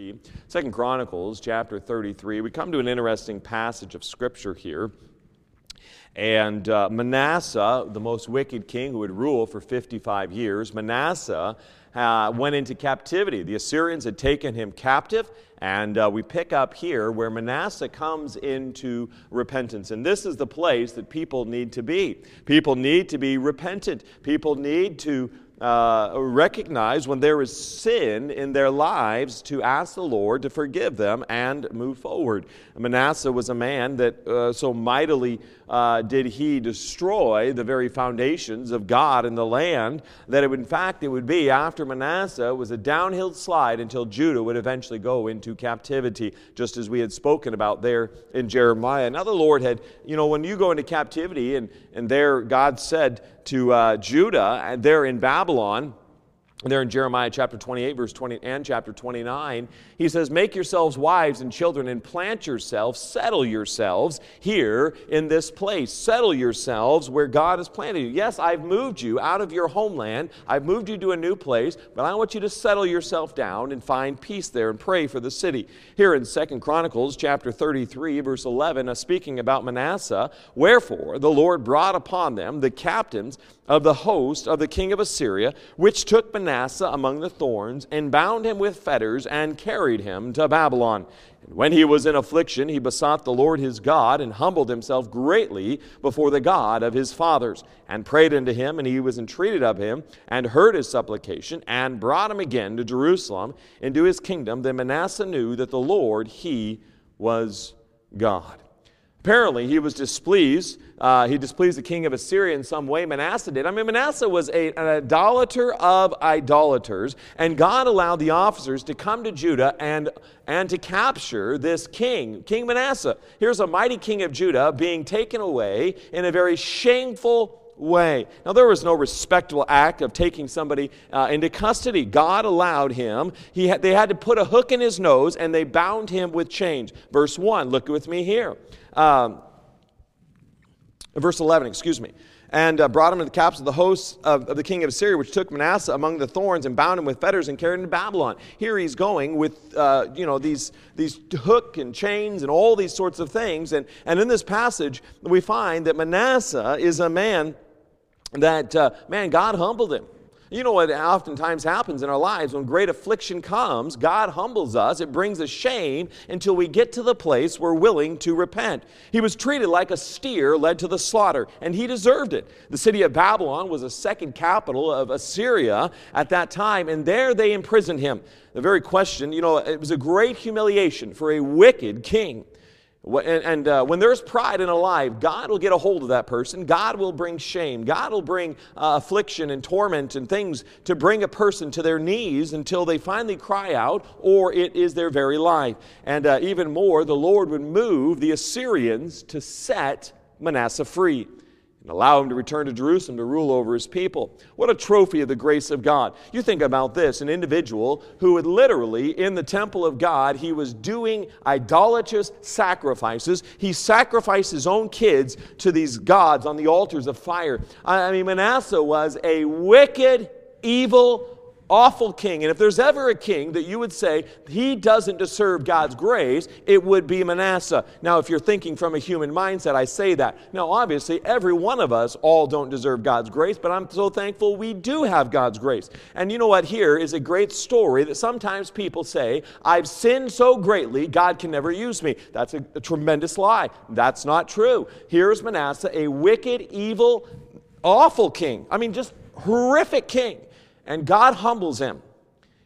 33. Second Chronicles chapter 33. We come to an interesting passage of scripture here. And uh, Manasseh, the most wicked king who would rule for 55 years, Manasseh uh, went into captivity. The Assyrians had taken him captive, and uh, we pick up here where Manasseh comes into repentance. And this is the place that people need to be. People need to be repentant. People need to uh, recognize when there is sin in their lives to ask the Lord to forgive them and move forward. Manasseh was a man that uh, so mightily uh, did he destroy the very foundations of God in the land that it would, in fact it would be after Manasseh was a downhill slide until Judah would eventually go into captivity, just as we had spoken about there in Jeremiah. Now the Lord had, you know, when you go into captivity and, and there God said to uh, Judah, and there in Babylon, there in Jeremiah chapter 28, verse 20, and chapter 29, he says, Make yourselves wives and children and plant yourselves, settle yourselves here in this place. Settle yourselves where God has planted you. Yes, I've moved you out of your homeland, I've moved you to a new place, but I want you to settle yourself down and find peace there and pray for the city. Here in Second Chronicles chapter 33, verse 11, uh, speaking about Manasseh, wherefore the Lord brought upon them the captains of the host of the king of Assyria, which took Manasseh among the thorns, and bound him with fetters, and carried him to Babylon. And when he was in affliction, he besought the Lord his God, and humbled himself greatly before the God of his fathers, and prayed unto him, and he was entreated of him, and heard his supplication, and brought him again to Jerusalem, into his kingdom. Then Manasseh knew that the Lord, he was God. Apparently, he was displeased. Uh, he displeased the king of Assyria in some way. Manasseh did. I mean, Manasseh was a, an idolater of idolaters, and God allowed the officers to come to Judah and, and to capture this king, King Manasseh. Here's a mighty king of Judah being taken away in a very shameful way. Now, there was no respectable act of taking somebody uh, into custody. God allowed him. He had, they had to put a hook in his nose and they bound him with chains. Verse 1, look with me here. Um, verse 11, excuse me. And uh, brought him to the caps of the hosts of, of, the king of Assyria, which took Manasseh among the thorns and bound him with fetters and carried him to Babylon. Here he's going with, uh, you know, these, these hook and chains and all these sorts of things. And, and in this passage, we find that Manasseh is a man that, uh, man, God humbled him. You know what oftentimes happens in our lives when great affliction comes, God humbles us. It brings us shame until we get to the place we're willing to repent. He was treated like a steer led to the slaughter, and he deserved it. The city of Babylon was a second capital of Assyria at that time, and there they imprisoned him. The very question, you know, it was a great humiliation for a wicked king. And, and uh, when there's pride in a life, God will get a hold of that person. God will bring shame. God will bring uh, affliction and torment and things to bring a person to their knees until they finally cry out, or it is their very life. And uh, even more, the Lord would move the Assyrians to set Manasseh free and allow him to return to Jerusalem to rule over his people. What a trophy of the grace of God. You think about this an individual who would literally, in the temple of God, he was doing idolatrous sacrifices. He sacrificed his own kids to these gods on the altars of fire. I mean, Manasseh was a wicked, evil, awful king. And if there's ever a king that you would say he doesn't deserve God's grace, it would be Manasseh. Now, if you're thinking from a human mindset, I say that. Now, obviously, every one of us all don't deserve God's grace, but I'm so thankful we do have God's grace. And you know what? Here is a great story that sometimes people say, I've sinned so greatly, God can never use me. That's a, a tremendous lie. That's not true. Here's Manasseh, a wicked, evil, awful king. I mean, just horrific king. And God humbles him.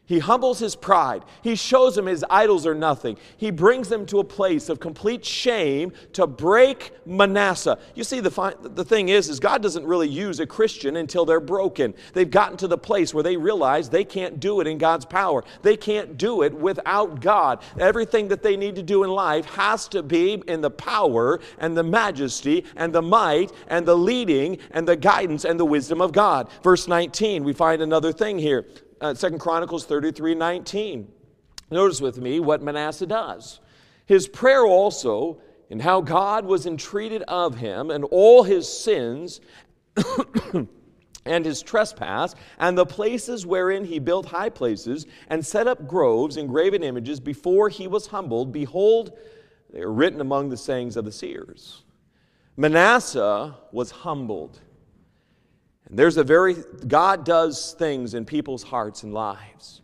He humbles his pride. He shows him his idols are nothing. He brings them to a place of complete shame to break Manasseh. You see, the, fi- the thing is, is God doesn't really use a Christian until they're broken. They've gotten to the place where they realize they can't do it in God's power. They can't do it without God. Everything that they need to do in life has to be in the power and the majesty and the might and the leading and the guidance and the wisdom of God. Verse 19, we find another thing here uh, 2 Chronicles 33 19. Notice with me what Manasseh does. His prayer also, and how God was entreated of him, and all his sins and his trespass, and the places wherein he built high places, and set up groves and graven images before he was humbled, behold, they are written among the sayings of the seers. Manasseh was humbled. And there's a very, God does things in people's hearts and lives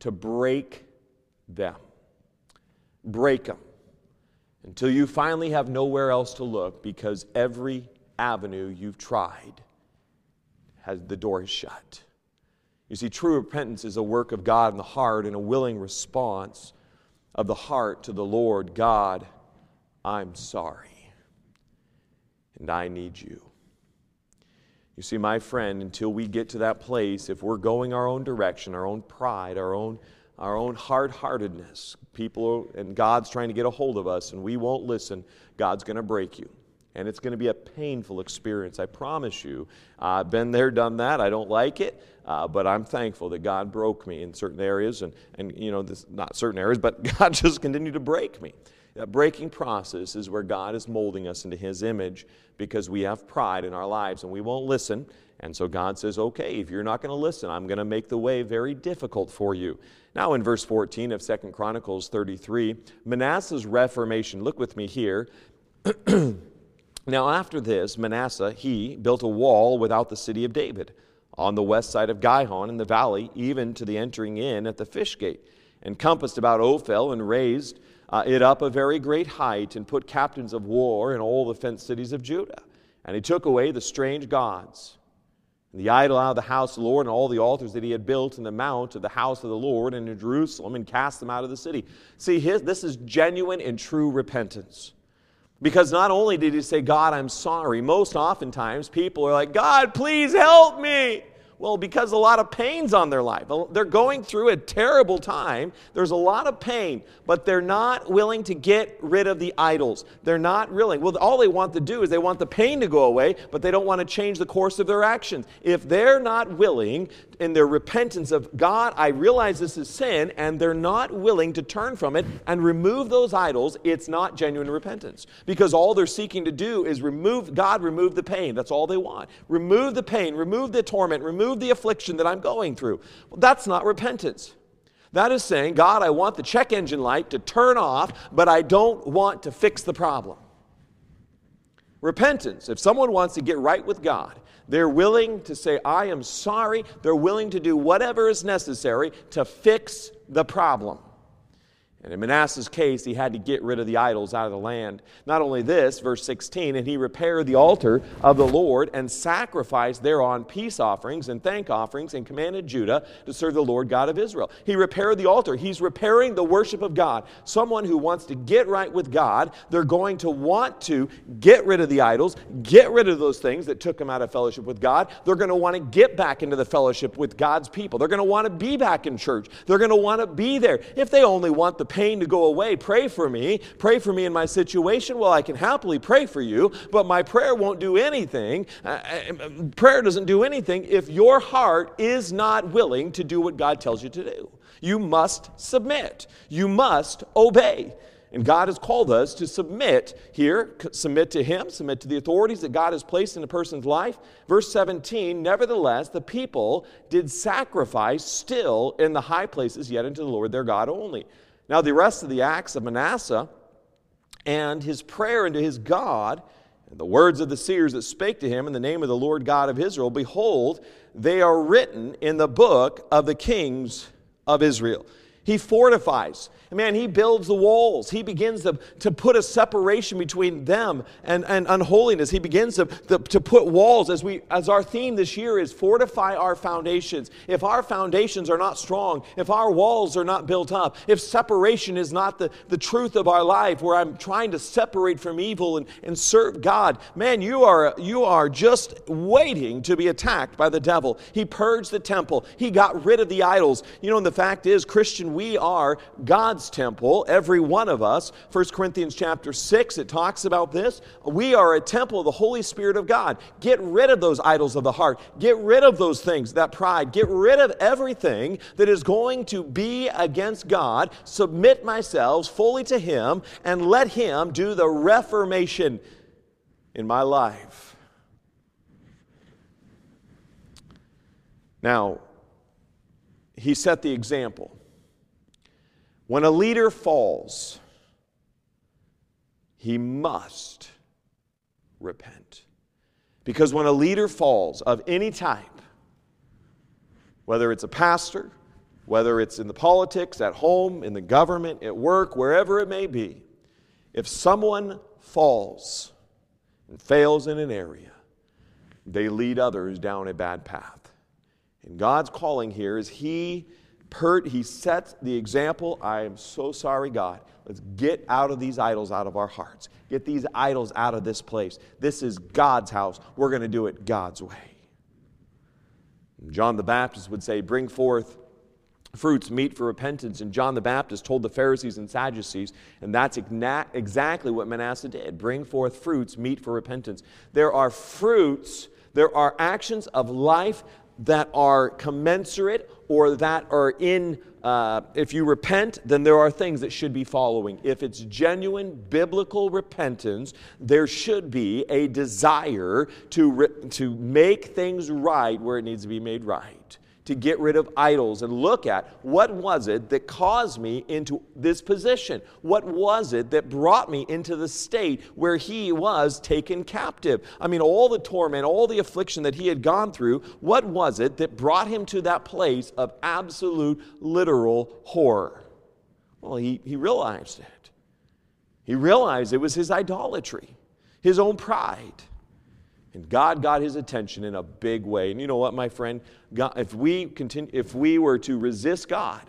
to break them. Break them until you finally have nowhere else to look because every avenue you've tried has the door is shut. You see, true repentance is a work of God in the heart and a willing response of the heart to the Lord God, I'm sorry, and I need you. You see, my friend, until we get to that place, if we're going our own direction, our own pride, our own, our own hard heartedness, people and God's trying to get a hold of us and we won't listen, God's going to break you. And it's going to be a painful experience, I promise you. I've been there, done that. I don't like it, uh, but I'm thankful that God broke me in certain areas, and, and you know, this, not certain areas, but God just continued to break me. That breaking process is where God is molding us into His image because we have pride in our lives and we won't listen. And so God says, okay, if you're not going to listen, I'm going to make the way very difficult for you. Now, in verse 14 of Second Chronicles 33, Manasseh's reformation, look with me here. now, after this, Manasseh, he built a wall without the city of David on the west side of Gihon in the valley, even to the entering in at the fish gate, encompassed about Ophel and raised uh, it up a very great height and put captains of war in all the fenced cities of Judah. And he took away the strange gods, and the idol out of the house of the Lord, and all the altars that he had built in the mount of the house of the Lord and in Jerusalem, and cast them out of the city. See, his, this is genuine and true repentance. Because not only did he say, God, I'm sorry, most oftentimes people are like, God, please help me. Well, because a lot of pain's on their life. They're going through a terrible time. There's a lot of pain, but they're not willing to get rid of the idols. They're not willing. Well, all they want to do is they want the pain to go away, but they don't want to change the course of their actions. If they're not willing in their repentance of God, I realize this is sin, and they're not willing to turn from it and remove those idols, it's not genuine repentance. Because all they're seeking to do is remove, God, remove the pain. That's all they want. Remove the pain, remove the torment, remove the affliction that I'm going through. Well, that's not repentance. That is saying, God, I want the check engine light to turn off, but I don't want to fix the problem. Repentance, if someone wants to get right with God, they're willing to say, I am sorry. They're willing to do whatever is necessary to fix the problem. And in Manasseh's case, he had to get rid of the idols out of the land. Not only this, verse 16, and he repaired the altar of the Lord and sacrificed thereon peace offerings and thank offerings and commanded Judah to serve the Lord God of Israel. He repaired the altar. He's repairing the worship of God. Someone who wants to get right with God, they're going to want to get rid of the idols, get rid of those things that took them out of fellowship with God. They're going to want to get back into the fellowship with God's people. They're going to want to be back in church. They're going to want to be there. If they only want the pain to go away. Pray for me. Pray for me in my situation. Well, I can happily pray for you, but my prayer won't do anything. Uh, uh, prayer doesn't do anything if your heart is not willing to do what God tells you to do. You must submit, you must obey. And God has called us to submit here, submit to Him, submit to the authorities that God has placed in a person's life. Verse 17, nevertheless, the people did sacrifice still in the high places, yet unto the Lord their God only. Now, the rest of the acts of Manasseh and his prayer unto his God, and the words of the seers that spake to him in the name of the Lord God of Israel, behold, they are written in the book of the kings of Israel. He fortifies. Man, he builds the walls. He begins to, to put a separation between them and, and unholiness. He begins to, to, to put walls as we as our theme this year is fortify our foundations. If our foundations are not strong, if our walls are not built up, if separation is not the, the truth of our life, where I'm trying to separate from evil and, and serve God, man, you are you are just waiting to be attacked by the devil. He purged the temple, he got rid of the idols. You know, and the fact is, Christian, we are God's God's temple, every one of us. 1 Corinthians chapter 6, it talks about this. We are a temple of the Holy Spirit of God. Get rid of those idols of the heart. Get rid of those things, that pride. Get rid of everything that is going to be against God. Submit myself fully to Him and let Him do the reformation in my life. Now, he set the example. When a leader falls, he must repent. Because when a leader falls of any type, whether it's a pastor, whether it's in the politics, at home, in the government, at work, wherever it may be, if someone falls and fails in an area, they lead others down a bad path. And God's calling here is He, per, he sets the example. I am so sorry, God. Let's get out of these idols out of our hearts. Get these idols out of this place. This is God's house. We're going to do it God's way. John the Baptist would say, Bring forth fruits meet for repentance. And John the Baptist told the Pharisees and Sadducees, and that's exactly what Manasseh did bring forth fruits meet for repentance. There are fruits, there are actions of life that are commensurate or that are in, uh, if you repent, then there are things that should be following. If it's genuine biblical repentance, there should be a desire to, re- to make things right where it needs to be made right to get rid of idols and look at what was it that caused me into this position? What was it that brought me into the state where he was taken captive? I mean, all the torment, all the affliction that he had gone through, what was it that brought him to that place of absolute literal horror? Well, he, he realized it. He realized it was his idolatry, his own pride. And God got his attention in a big way. And you know what, my friend? God, if, we continue, if we were to resist God,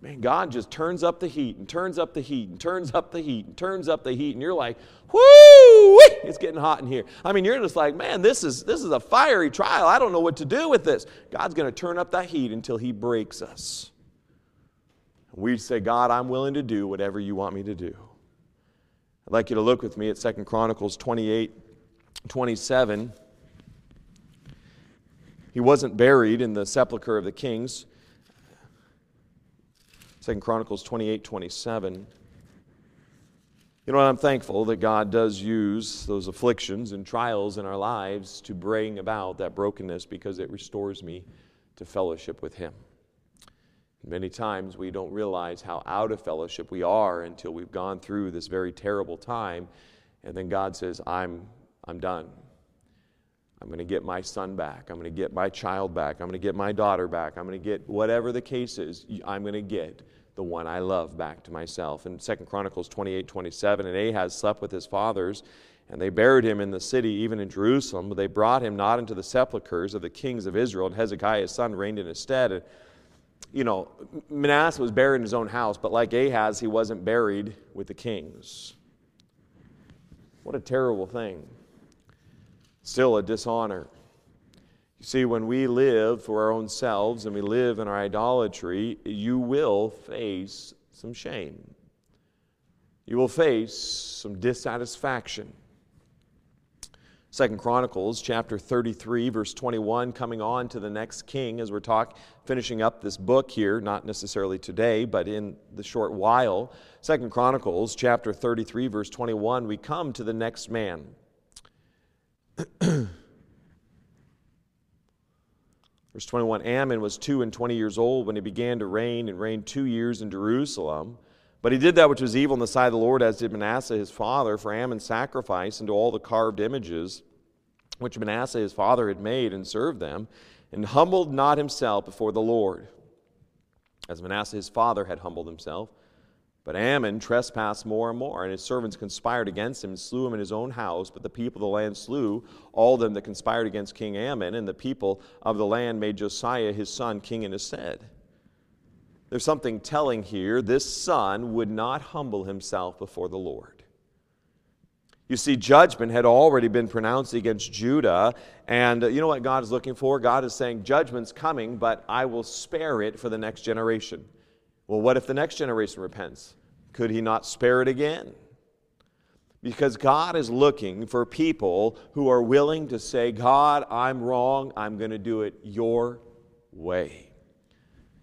man, God just turns up the heat and turns up the heat and turns up the heat and turns up the heat. And you're like, whoo, it's getting hot in here. I mean, you're just like, man, this is, this is a fiery trial. I don't know what to do with this. God's going to turn up that heat until he breaks us. We say, God, I'm willing to do whatever you want me to do. I'd like you to look with me at Second Chronicles 28 27, he wasn't buried in the sepulchre of the kings. Second Chronicles 28 27. You know, what? I'm thankful that God does use those afflictions and trials in our lives to bring about that brokenness because it restores me to fellowship with Him. Many times we don't realize how out of fellowship we are until we've gone through this very terrible time, and then God says, I'm I'm done. I'm going to get my son back. I'm going to get my child back. I'm going to get my daughter back. I'm going to get whatever the case is, I'm going to get the one I love back to myself. In 2 Chronicles 28 27, and Ahaz slept with his fathers, and they buried him in the city, even in Jerusalem, but they brought him not into the sepulchres of the kings of Israel, and Hezekiah his son reigned in his stead. And, you know, Manasseh was buried in his own house, but like Ahaz, he wasn't buried with the kings. What a terrible thing still a dishonor. You see, when we live for our own selves and we live in our idolatry, you will face some shame. You will face some dissatisfaction. Second Chronicles chapter 33 verse 21 coming on to the next king as we're talking finishing up this book here not necessarily today but in the short while Second Chronicles chapter 33 verse 21 we come to the next man Verse 21 Amon was two and twenty years old when he began to reign, and reigned two years in Jerusalem. But he did that which was evil in the sight of the Lord, as did Manasseh his father, for Amon sacrificed unto all the carved images which Manasseh his father had made, and served them, and humbled not himself before the Lord, as Manasseh his father had humbled himself. But Amon trespassed more and more, and his servants conspired against him and slew him in his own house. But the people of the land slew all them that conspired against King Amon, and the people of the land made Josiah his son king in his stead. There's something telling here. This son would not humble himself before the Lord. You see, judgment had already been pronounced against Judah, and uh, you know what God is looking for? God is saying, Judgment's coming, but I will spare it for the next generation. Well, what if the next generation repents? Could he not spare it again? Because God is looking for people who are willing to say, God, I'm wrong. I'm going to do it your way.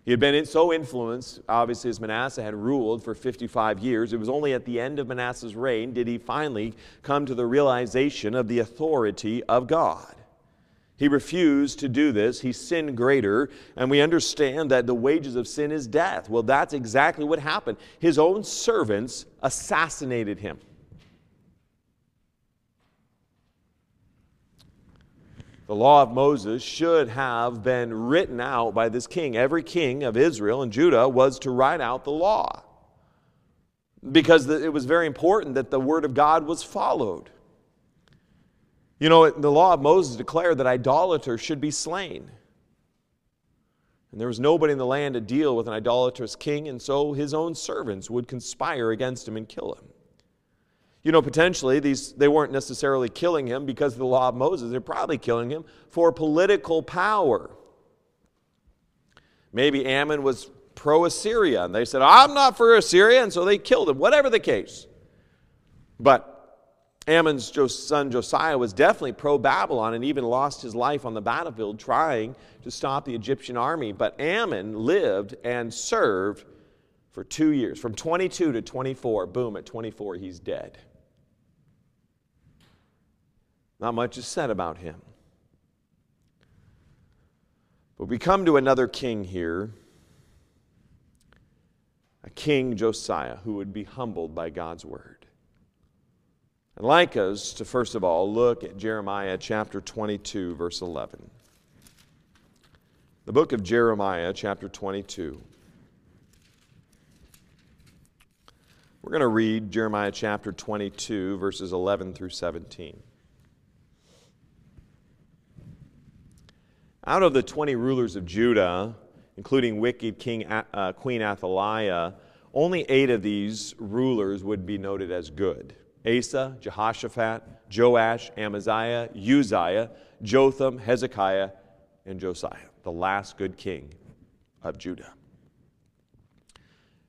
He had been so influenced, obviously, as Manasseh had ruled for 55 years. It was only at the end of Manasseh's reign did he finally come to the realization of the authority of God. He refused to do this. He sinned greater, and we understand that the wages of sin is death. Well, that's exactly what happened. His own servants assassinated him. The law of Moses should have been written out by this king. Every king of Israel and Judah was to write out the law because it was very important that the word of God was followed. You know, the law of Moses declared that idolaters should be slain. And there was nobody in the land to deal with an idolatrous king, and so his own servants would conspire against him and kill him. You know, potentially, these, they weren't necessarily killing him because of the law of Moses. They're probably killing him for political power. Maybe Amon was pro Assyria, and they said, I'm not for Assyria, and so they killed him, whatever the case. But Amon's son Josiah was definitely pro Babylon and even lost his life on the battlefield trying to stop the Egyptian army. But Amon lived and served for two years, from 22 to 24. Boom, at 24, he's dead. Not much is said about him. But we come to another king here, a king Josiah, who would be humbled by God's word. I'd like us to first of all look at Jeremiah chapter 22, verse 11. The book of Jeremiah, chapter 22. We're going to read Jeremiah chapter 22, verses 11 through 17. Out of the 20 rulers of Judah, including wicked King, uh, Queen Athaliah, only eight of these rulers would be noted as good Asa, Jehoshaphat, Joash, Amaziah, Uzziah, Jotham, Hezekiah, and Josiah, the last good king of Judah.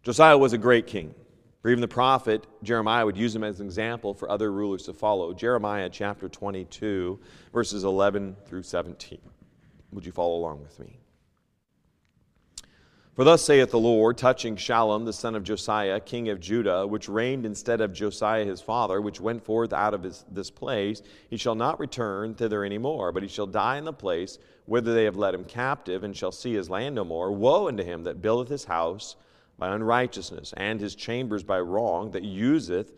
Josiah was a great king. For even the prophet Jeremiah would use him as an example for other rulers to follow. Jeremiah chapter 22, verses 11 through 17. Would you follow along with me? For thus saith the Lord, touching Shallum, the son of Josiah, king of Judah, which reigned instead of Josiah his father, which went forth out of his, this place, he shall not return thither any more, but he shall die in the place whither they have led him captive, and shall see his land no more. Woe unto him that buildeth his house by unrighteousness, and his chambers by wrong, that useth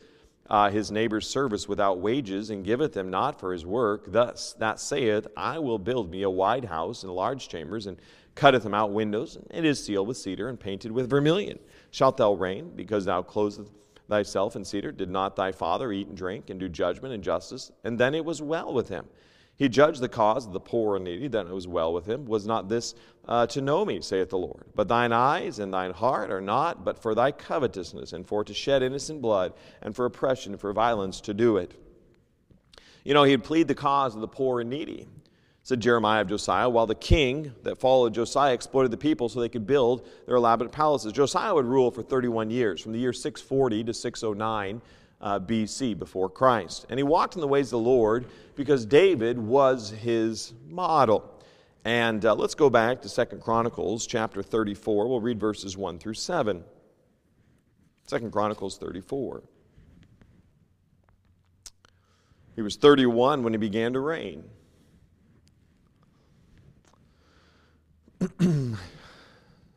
uh, his neighbor's service without wages, and giveth him not for his work. Thus that saith, I will build me a wide house and large chambers, and cutteth him out windows. And it is sealed with cedar and painted with vermilion. Shalt thou reign, because thou closest thyself in cedar? Did not thy father eat and drink, and do judgment and justice? And then it was well with him. He judged the cause of the poor and needy, then it was well with him. Was not this uh, to know me, saith the Lord? But thine eyes and thine heart are not, but for thy covetousness, and for to shed innocent blood, and for oppression, and for violence to do it. You know, he'd plead the cause of the poor and needy, said Jeremiah of Josiah, while the king that followed Josiah exploited the people so they could build their elaborate palaces. Josiah would rule for 31 years, from the year 640 to 609 uh, BC before Christ. And he walked in the ways of the Lord because David was his model. And uh, let's go back to Second Chronicles chapter 34. We'll read verses 1 through 7. Second Chronicles 34. He was 31 when he began to reign.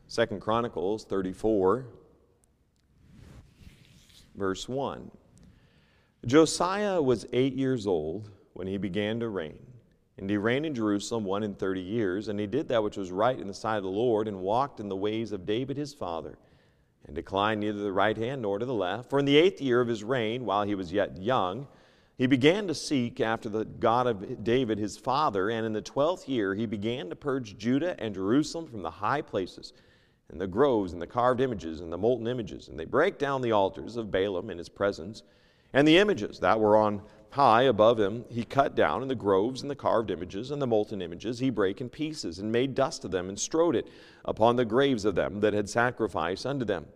Second Chronicles 34, verse 1. Josiah was eight years old when he began to reign. And he reigned in Jerusalem one and thirty years, and he did that which was right in the sight of the Lord, and walked in the ways of David his father, and declined neither to the right hand nor to the left. For in the eighth year of his reign, while he was yet young, he began to seek after the God of David his father, and in the twelfth year he began to purge Judah and Jerusalem from the high places, and the groves, and the carved images, and the molten images, and they break down the altars of Baalim in his presence and the images that were on high above him he cut down, and the groves and the carved images and the molten images he brake in pieces, and made dust of them, and strode it upon the graves of them that had sacrificed unto them.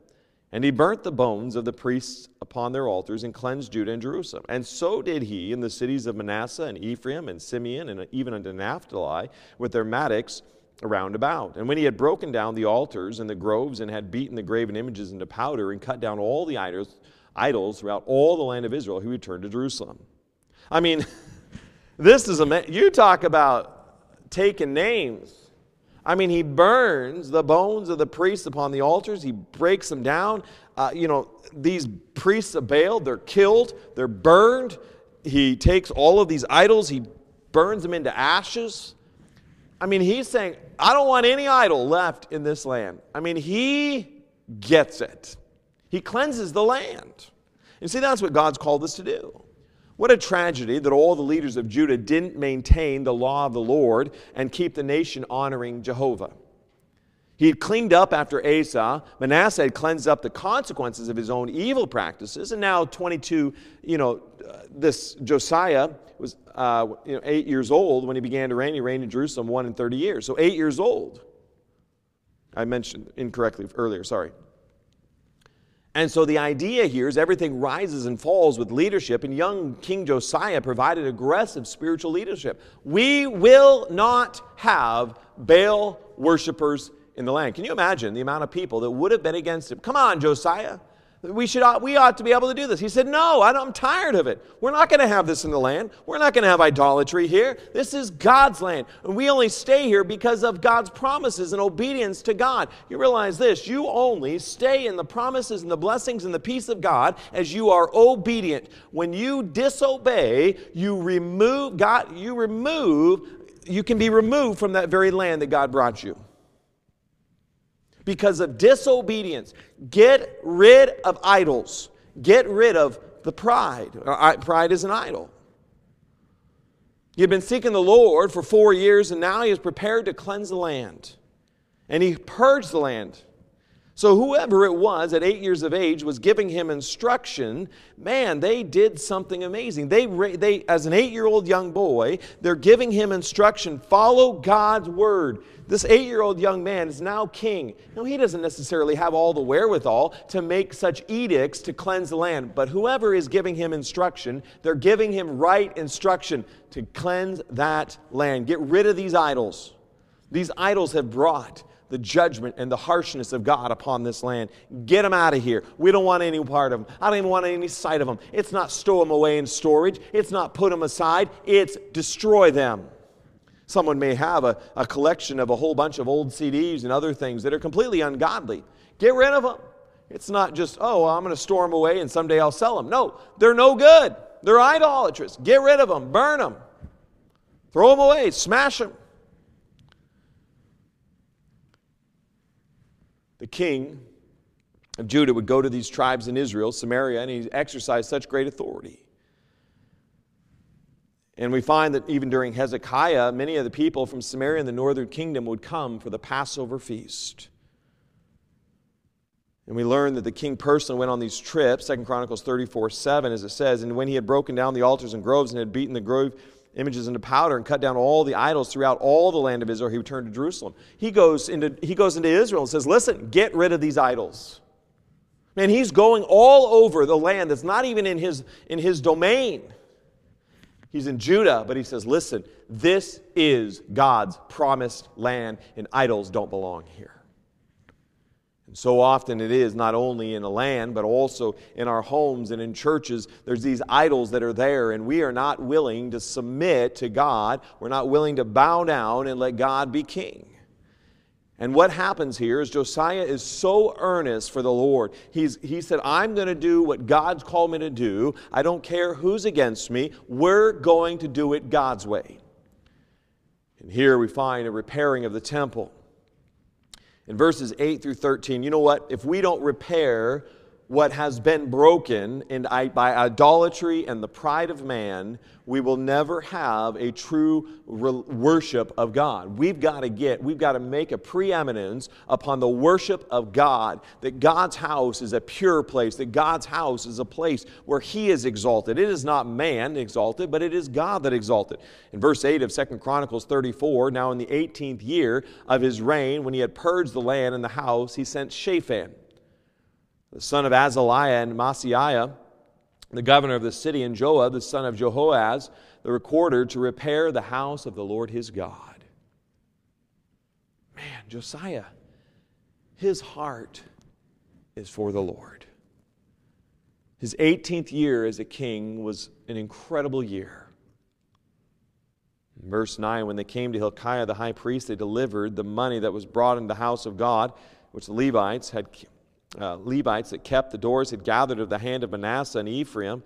And he burnt the bones of the priests upon their altars, and cleansed Judah and Jerusalem. And so did he in the cities of Manasseh and Ephraim and Simeon, and even unto Naphtali, with their mattocks around about. And when he had broken down the altars and the groves, and had beaten the graven images into powder, and cut down all the idols, idols throughout all the land of Israel, he returned to Jerusalem. I mean, this is a you talk about taking names. I mean, he burns the bones of the priests upon the altars. He breaks them down. Uh, you know, these priests of Baal, they're killed, they're burned. He takes all of these idols, he burns them into ashes. I mean, he's saying, I don't want any idol left in this land. I mean, he gets it. He cleanses the land. And see, that's what God's called us to do. What a tragedy that all the leaders of Judah didn't maintain the law of the Lord and keep the nation honoring Jehovah. He had cleaned up after Asa. Manasseh had cleansed up the consequences of his own evil practices. And now, 22, you know, uh, this Josiah was uh, you know, eight years old when he began to reign. He reigned in Jerusalem one and 30 years. So, eight years old. I mentioned incorrectly earlier, sorry. And so the idea here is everything rises and falls with leadership, and young King Josiah provided aggressive spiritual leadership. We will not have Baal worshippers in the land. Can you imagine the amount of people that would have been against him? Come on, Josiah. We, should, we ought to be able to do this. He said, No, I'm tired of it. We're not going to have this in the land. We're not going to have idolatry here. This is God's land. And we only stay here because of God's promises and obedience to God. You realize this you only stay in the promises and the blessings and the peace of God as you are obedient. When you disobey, you remove God, you remove, you can be removed from that very land that God brought you because of disobedience. Get rid of idols. Get rid of the pride. Uh, pride is an idol. You've been seeking the Lord for four years, and now He is prepared to cleanse the land. And He purged the land. So, whoever it was at eight years of age was giving him instruction. Man, they did something amazing. They, they as an eight year old young boy, they're giving him instruction follow God's word. This eight year old young man is now king. Now, he doesn't necessarily have all the wherewithal to make such edicts to cleanse the land, but whoever is giving him instruction, they're giving him right instruction to cleanse that land. Get rid of these idols. These idols have brought the judgment and the harshness of God upon this land. Get them out of here. We don't want any part of them. I don't even want any sight of them. It's not stow them away in storage, it's not put them aside, it's destroy them. Someone may have a, a collection of a whole bunch of old CDs and other things that are completely ungodly. Get rid of them. It's not just, oh, well, I'm going to store them away and someday I'll sell them. No, they're no good. They're idolatrous. Get rid of them. Burn them. Throw them away. Smash them. The king of Judah would go to these tribes in Israel, Samaria, and he exercised such great authority. And we find that even during Hezekiah, many of the people from Samaria and the northern kingdom would come for the Passover feast. And we learn that the king personally went on these trips, 2 Chronicles 34 7, as it says, and when he had broken down the altars and groves and had beaten the grove images into powder and cut down all the idols throughout all the land of Israel, he returned to Jerusalem. He goes into, he goes into Israel and says, Listen, get rid of these idols. Man, he's going all over the land that's not even in his, in his domain. He's in Judah, but he says, Listen, this is God's promised land, and idols don't belong here. So often it is not only in a land, but also in our homes and in churches. There's these idols that are there, and we are not willing to submit to God. We're not willing to bow down and let God be king. And what happens here is Josiah is so earnest for the Lord. He's, he said, I'm going to do what God's called me to do. I don't care who's against me. We're going to do it God's way. And here we find a repairing of the temple in verses 8 through 13, you know what? If we don't repair what has been broken in, by idolatry and the pride of man, we will never have a true worship of God. We've got to get, we've got to make a preeminence upon the worship of God, that God's house is a pure place, that God's house is a place where He is exalted. It is not man exalted, but it is God that exalted. In verse 8 of Second Chronicles 34, now in the 18th year of his reign, when he had purged the land and the house, he sent Shaphan the son of Azaliah and Maaseiah, the governor of the city, and Joah, the son of Jehoaz, the recorder, to repair the house of the Lord his God. Man, Josiah, his heart is for the Lord. His 18th year as a king was an incredible year. Verse 9 When they came to Hilkiah the high priest, they delivered the money that was brought into the house of God, which the Levites had. Uh, Levites that kept the doors had gathered of the hand of Manasseh and Ephraim,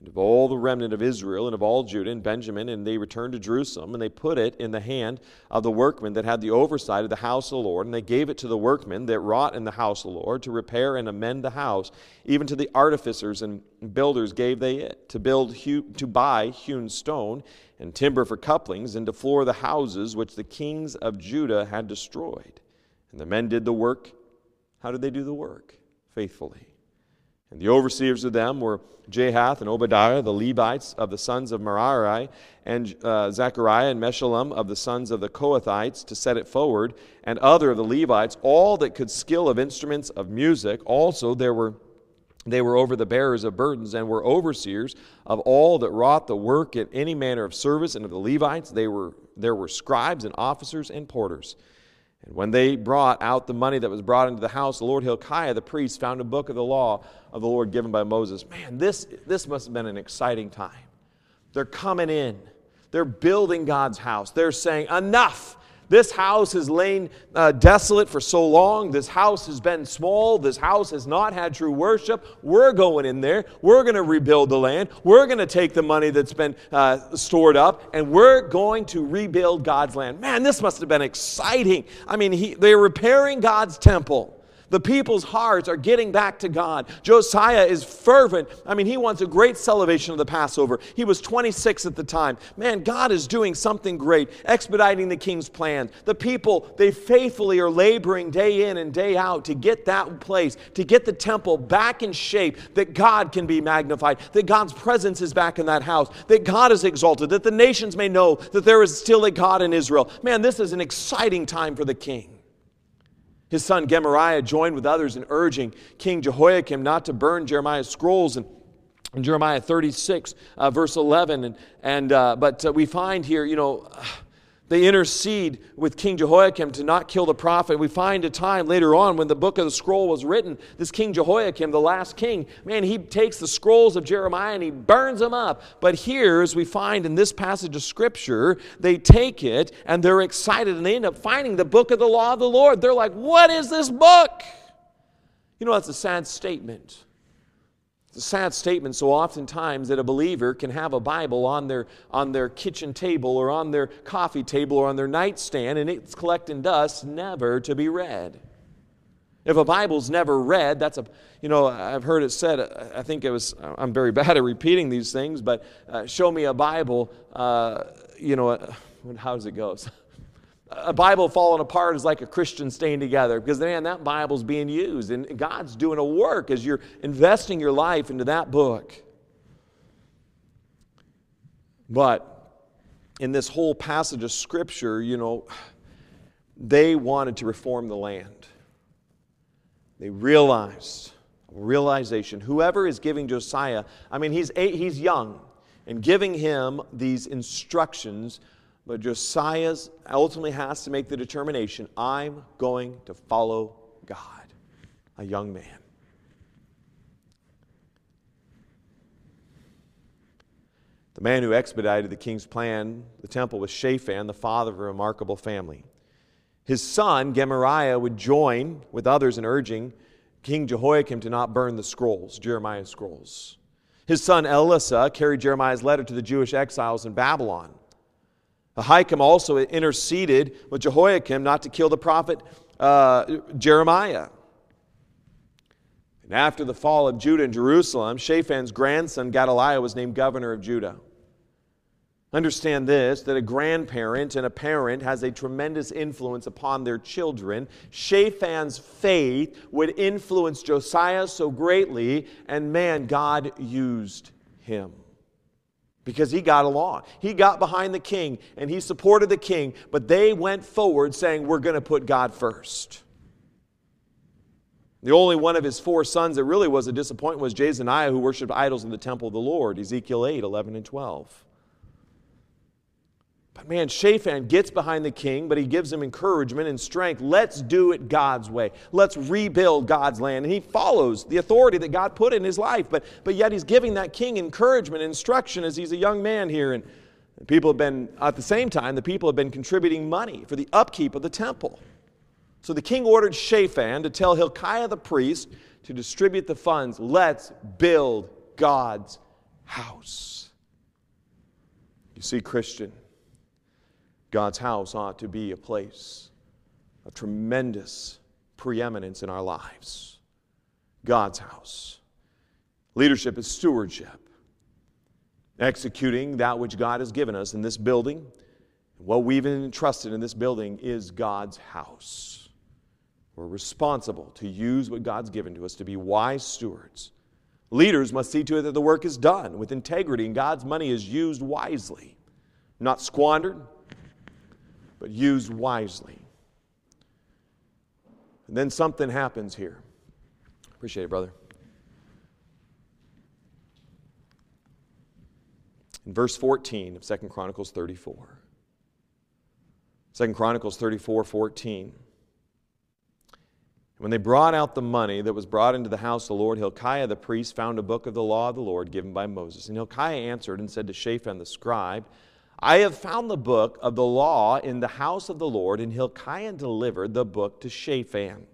and of all the remnant of Israel, and of all Judah and Benjamin, and they returned to Jerusalem, and they put it in the hand of the workmen that had the oversight of the house of the Lord, and they gave it to the workmen that wrought in the house of the Lord to repair and amend the house. Even to the artificers and builders gave they it, to build, to buy hewn stone and timber for couplings, and to floor the houses which the kings of Judah had destroyed. And the men did the work. How did they do the work? Faithfully. And the overseers of them were Jahath and Obadiah, the Levites of the sons of Merari, and uh, Zechariah and Meshullam of the sons of the Kohathites to set it forward, and other of the Levites, all that could skill of instruments of music. Also there were they were over the bearers of burdens and were overseers of all that wrought the work in any manner of service, and of the Levites they were there were scribes and officers and porters. And when they brought out the money that was brought into the house, the Lord Hilkiah, the priest, found a book of the law of the Lord given by Moses. Man, this, this must have been an exciting time. They're coming in, they're building God's house. They're saying, Enough! This house has lain uh, desolate for so long. This house has been small. This house has not had true worship. We're going in there. We're going to rebuild the land. We're going to take the money that's been uh, stored up and we're going to rebuild God's land. Man, this must have been exciting. I mean, he, they're repairing God's temple. The people's hearts are getting back to God. Josiah is fervent. I mean, he wants a great celebration of the Passover. He was 26 at the time. Man, God is doing something great, expediting the king's plan. The people, they faithfully are laboring day in and day out to get that place, to get the temple back in shape, that God can be magnified, that God's presence is back in that house, that God is exalted, that the nations may know that there is still a God in Israel. Man, this is an exciting time for the king. His son Gemariah joined with others in urging King Jehoiakim not to burn Jeremiah's scrolls and in Jeremiah 36, uh, verse 11. And, and, uh, but uh, we find here, you know, they intercede with King Jehoiakim to not kill the prophet. We find a time later on when the book of the scroll was written, this King Jehoiakim, the last king, man, he takes the scrolls of Jeremiah and he burns them up. But here, as we find in this passage of Scripture, they take it and they're excited and they end up finding the book of the law of the Lord. They're like, what is this book? You know, that's a sad statement. Sad statement so oftentimes that a believer can have a Bible on their, on their kitchen table or on their coffee table or on their nightstand and it's collecting dust, never to be read. If a Bible's never read, that's a, you know, I've heard it said, I think it was, I'm very bad at repeating these things, but uh, show me a Bible, uh, you know, uh, how does it go? a Bible falling apart is like a Christian staying together because, man, that Bible's being used and God's doing a work as you're investing your life into that book. But in this whole passage of Scripture, you know, they wanted to reform the land. They realized, realization, whoever is giving Josiah, I mean, he's, eight, he's young, and giving him these instructions but Josiah ultimately has to make the determination I'm going to follow God, a young man. The man who expedited the king's plan, the temple, was Shaphan, the father of a remarkable family. His son, Gemariah, would join with others in urging King Jehoiakim to not burn the scrolls, Jeremiah's scrolls. His son Elasah carried Jeremiah's letter to the Jewish exiles in Babylon. Ahikam also interceded with Jehoiakim not to kill the prophet uh, Jeremiah. And after the fall of Judah and Jerusalem, Shaphan's grandson Gedaliah was named governor of Judah. Understand this that a grandparent and a parent has a tremendous influence upon their children. Shaphan's faith would influence Josiah so greatly, and man, God used him because he got along. He got behind the king and he supported the king, but they went forward saying, We're going to put God first. The only one of his four sons that really was a disappointment was Jezaniah, who worshiped idols in the temple of the Lord, Ezekiel 8 11 and 12. But man, Shaphan gets behind the king, but he gives him encouragement and strength. Let's do it God's way. Let's rebuild God's land. And he follows the authority that God put in his life. But, but yet he's giving that king encouragement and instruction as he's a young man here. And people have been, at the same time, the people have been contributing money for the upkeep of the temple. So the king ordered Shaphan to tell Hilkiah the priest to distribute the funds. Let's build God's house. You see, Christian, God's house ought to be a place of tremendous preeminence in our lives. God's house. Leadership is stewardship, executing that which God has given us in this building. What we've entrusted in this building is God's house. We're responsible to use what God's given to us to be wise stewards. Leaders must see to it that the work is done with integrity and God's money is used wisely, not squandered, but used wisely. And then something happens here. Appreciate it, brother. In verse 14 of 2 Chronicles 34. 2 Chronicles 34 14. When they brought out the money that was brought into the house of the Lord, Hilkiah the priest found a book of the law of the Lord given by Moses. And Hilkiah answered and said to Shaphan the scribe, I have found the book of the law in the house of the Lord. And Hilkiah delivered the book to Shaphan.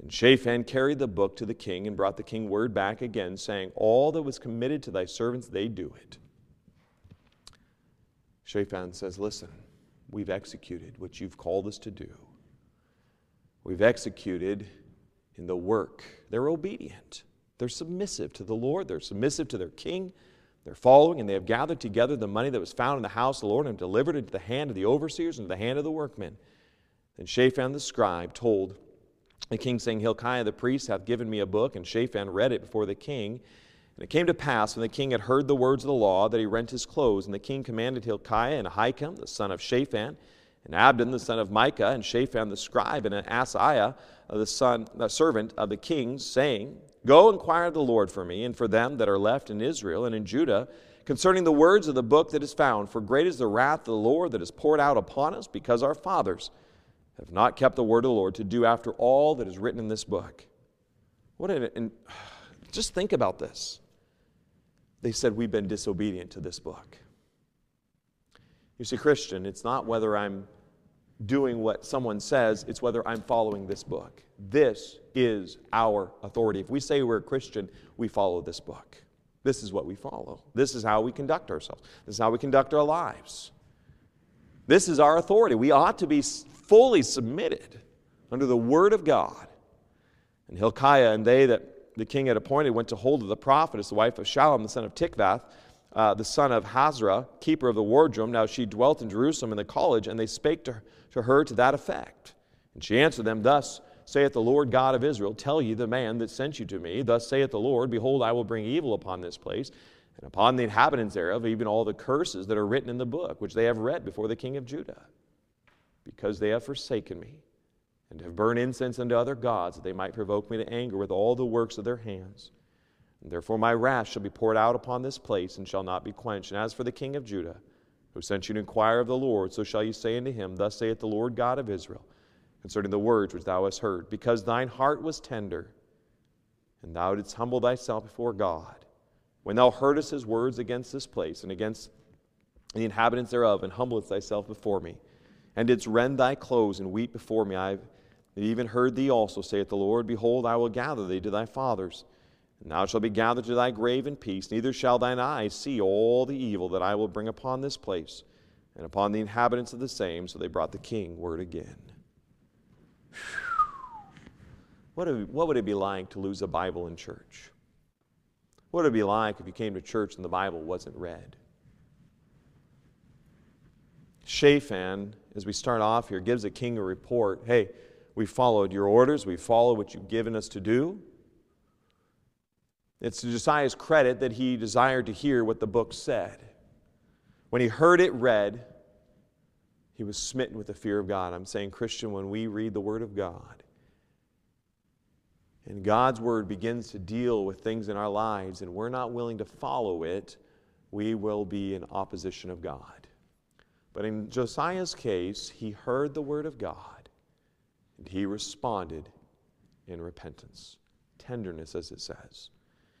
And Shaphan carried the book to the king and brought the king word back again, saying, All that was committed to thy servants, they do it. Shaphan says, Listen, we've executed what you've called us to do. We've executed in the work. They're obedient, they're submissive to the Lord, they're submissive to their king. They're following, and they have gathered together the money that was found in the house of the Lord and delivered into the hand of the overseers and the hand of the workmen. Then Shaphan the scribe told the king saying, Hilkiah the priest hath given me a book, and Shaphan read it before the king. And it came to pass, when the king had heard the words of the law, that he rent his clothes. And the king commanded Hilkiah and Ahikam, the son of Shaphan, and Abdon, the son of Micah, and Shaphan the scribe, and Asaiah, the son, the servant of the king, saying, Go inquire of the Lord for me, and for them that are left in Israel and in Judah, concerning the words of the book that is found. For great is the wrath of the Lord that is poured out upon us, because our fathers have not kept the word of the Lord to do after all that is written in this book. What an, and just think about this. They said, We've been disobedient to this book. You see, Christian, it's not whether I'm doing what someone says, it's whether I'm following this book. This is our authority. If we say we're a Christian, we follow this book. This is what we follow. This is how we conduct ourselves. This is how we conduct our lives. This is our authority. We ought to be fully submitted under the word of God. And Hilkiah and they that the king had appointed went to Huldah the prophetess, the wife of Shallum, the son of Tikvath, uh, the son of Hasrah, keeper of the wardrobe. Now she dwelt in Jerusalem in the college, and they spake to her, to her to that effect. And she answered them, Thus saith the Lord God of Israel, Tell ye the man that sent you to me, Thus saith the Lord, Behold, I will bring evil upon this place, and upon the inhabitants thereof, even all the curses that are written in the book, which they have read before the king of Judah because they have forsaken me and have burned incense unto other gods, that they might provoke me to anger with all the works of their hands. Therefore my wrath shall be poured out upon this place and shall not be quenched. And as for the king of Judah, who sent you to inquire of the Lord, so shall you say unto him, Thus saith the Lord God of Israel, concerning the words which thou hast heard, because thine heart was tender, and thou didst humble thyself before God, when thou heardest his words against this place and against the inhabitants thereof, and humblest thyself before me and didst rend thy clothes and weep before me. I have even heard thee also, saith the Lord, Behold, I will gather thee to thy fathers, and thou shalt be gathered to thy grave in peace. Neither shall thine eyes see all the evil that I will bring upon this place and upon the inhabitants of the same. So they brought the king word again. What, what would it be like to lose a Bible in church? What would it be like if you came to church and the Bible wasn't read? Shaphan, as we start off here, gives the king a report hey, we followed your orders, we followed what you've given us to do. It's to Josiah's credit that he desired to hear what the book said. When he heard it read, he was smitten with the fear of God. I'm saying, Christian, when we read the Word of God, and God's Word begins to deal with things in our lives, and we're not willing to follow it, we will be in opposition of God. But in Josiah's case, he heard the word of God and he responded in repentance, tenderness, as it says.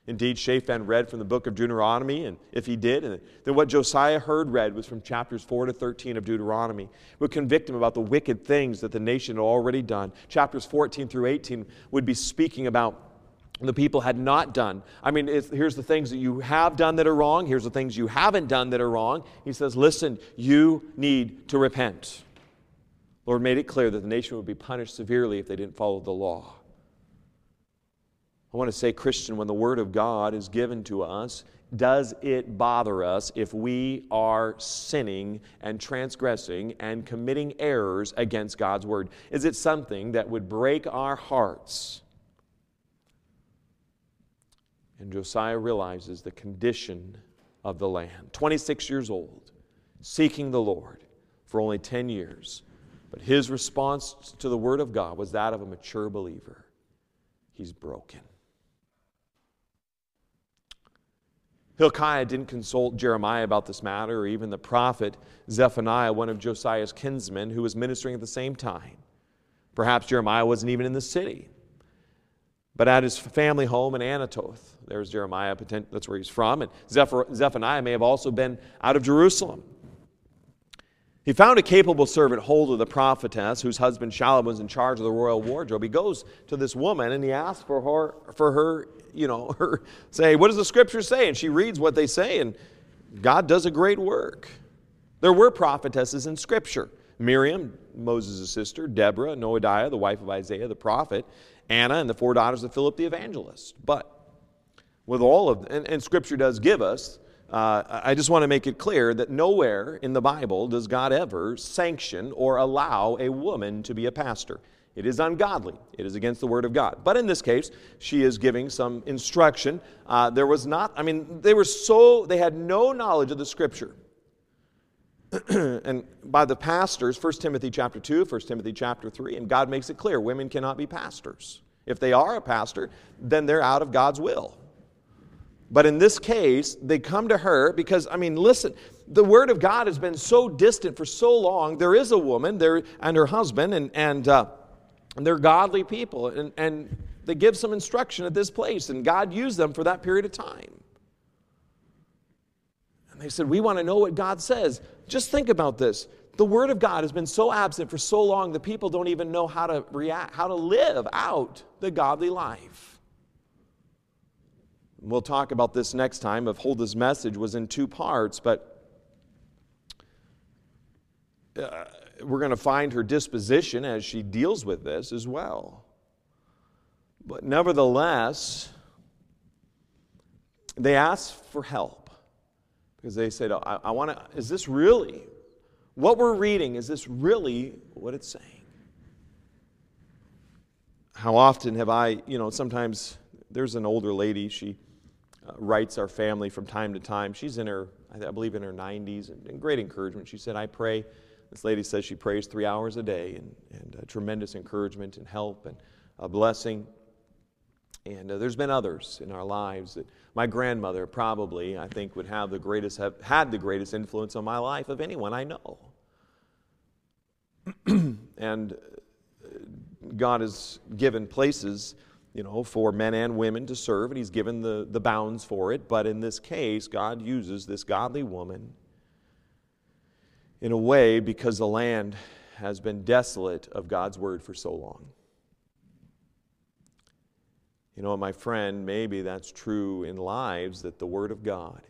Indeed, Shaphan read from the book of Deuteronomy, and if he did, and then what Josiah heard read was from chapters 4 to 13 of Deuteronomy, would convict him about the wicked things that the nation had already done. Chapters 14 through 18 would be speaking about the people had not done. I mean, here's the things that you have done that are wrong. Here's the things you haven't done that are wrong. He says, listen, you need to repent. Lord made it clear that the nation would be punished severely if they didn't follow the law. I want to say, Christian, when the Word of God is given to us, does it bother us if we are sinning and transgressing and committing errors against God's Word? Is it something that would break our hearts? And Josiah realizes the condition of the land. 26 years old, seeking the Lord for only 10 years. But his response to the Word of God was that of a mature believer. He's broken. Hilkiah didn't consult Jeremiah about this matter, or even the prophet Zephaniah, one of Josiah's kinsmen, who was ministering at the same time. Perhaps Jeremiah wasn't even in the city, but at his family home in Anathoth. There's Jeremiah, that's where he's from. And Zephaniah may have also been out of Jerusalem. He found a capable servant Huldah the prophetess, whose husband Shallum was in charge of the royal wardrobe. He goes to this woman and he asks for her, for her, you know, her say, what does the scripture say? And she reads what they say, and God does a great work. There were prophetesses in scripture. Miriam, Moses' sister, Deborah, Noadiah, the wife of Isaiah the prophet, Anna, and the four daughters of Philip the evangelist. But with all of, and, and scripture does give us uh, I just want to make it clear that nowhere in the Bible does God ever sanction or allow a woman to be a pastor. It is ungodly. It is against the Word of God. But in this case, she is giving some instruction. Uh, there was not, I mean, they were so, they had no knowledge of the Scripture. and by the pastors, 1 Timothy chapter 2, 1 Timothy chapter 3, and God makes it clear women cannot be pastors. If they are a pastor, then they're out of God's will. But in this case, they come to her because, I mean, listen, the Word of God has been so distant for so long. There is a woman there and her husband, and, and, uh, and they're godly people, and, and they give some instruction at this place, and God used them for that period of time. And they said, We want to know what God says. Just think about this. The Word of God has been so absent for so long that people don't even know how to react, how to live out the godly life. We'll talk about this next time. Of Huldah's message was in two parts, but uh, we're going to find her disposition as she deals with this as well. But nevertheless, they ask for help because they said, I, I want to, is this really, what we're reading, is this really what it's saying? How often have I, you know, sometimes there's an older lady, she uh, writes our family from time to time. She's in her, I believe, in her 90s, and, and, great encouragement. She said, I pray. This lady says she prays three hours a day, and, and uh, tremendous encouragement and help and a blessing. And uh, there's been others in our lives that my grandmother probably, I think, would have the greatest, have had the greatest influence on my life of anyone I know. and uh, God has given places you know, for men and women to serve, and he's given the, the bounds for it. But in this case, God uses this godly woman in a way because the land has been desolate of God's word for so long. You know, my friend, maybe that's true in lives that the word of God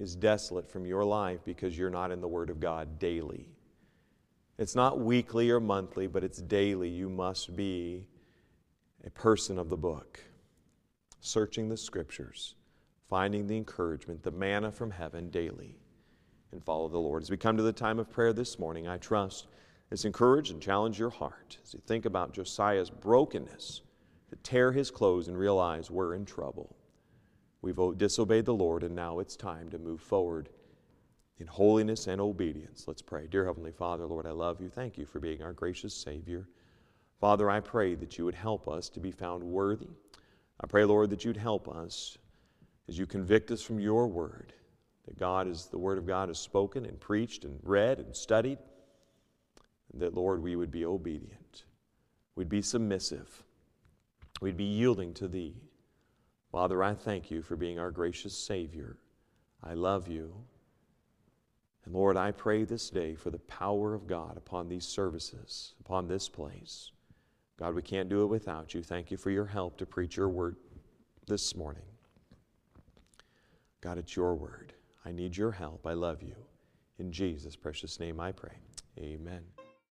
is desolate from your life because you're not in the word of God daily. It's not weekly or monthly, but it's daily. You must be a person of the book, searching the scriptures, finding the encouragement, the manna from heaven daily, and follow the Lord. As we come to the time of prayer this morning, I trust this encourage and challenge your heart as you think about Josiah's brokenness to tear his clothes and realize we're in trouble. We've disobeyed the Lord, and now it's time to move forward in holiness and obedience. Let's pray. Dear Heavenly Father, Lord, I love you. Thank you for being our gracious Savior. Father, I pray that you would help us to be found worthy. I pray, Lord, that you'd help us as you convict us from your word, that God is the word of God is spoken and preached and read and studied, that, Lord, we would be obedient. We'd be submissive. We'd be yielding to thee. Father, I thank you for being our gracious Savior. I love you. And Lord, I pray this day for the power of God upon these services, upon this place. God, we can't do it without you. Thank you for your help to preach your word this morning. God, it's your word. I need your help. I love you. In Jesus' precious name I pray. Amen.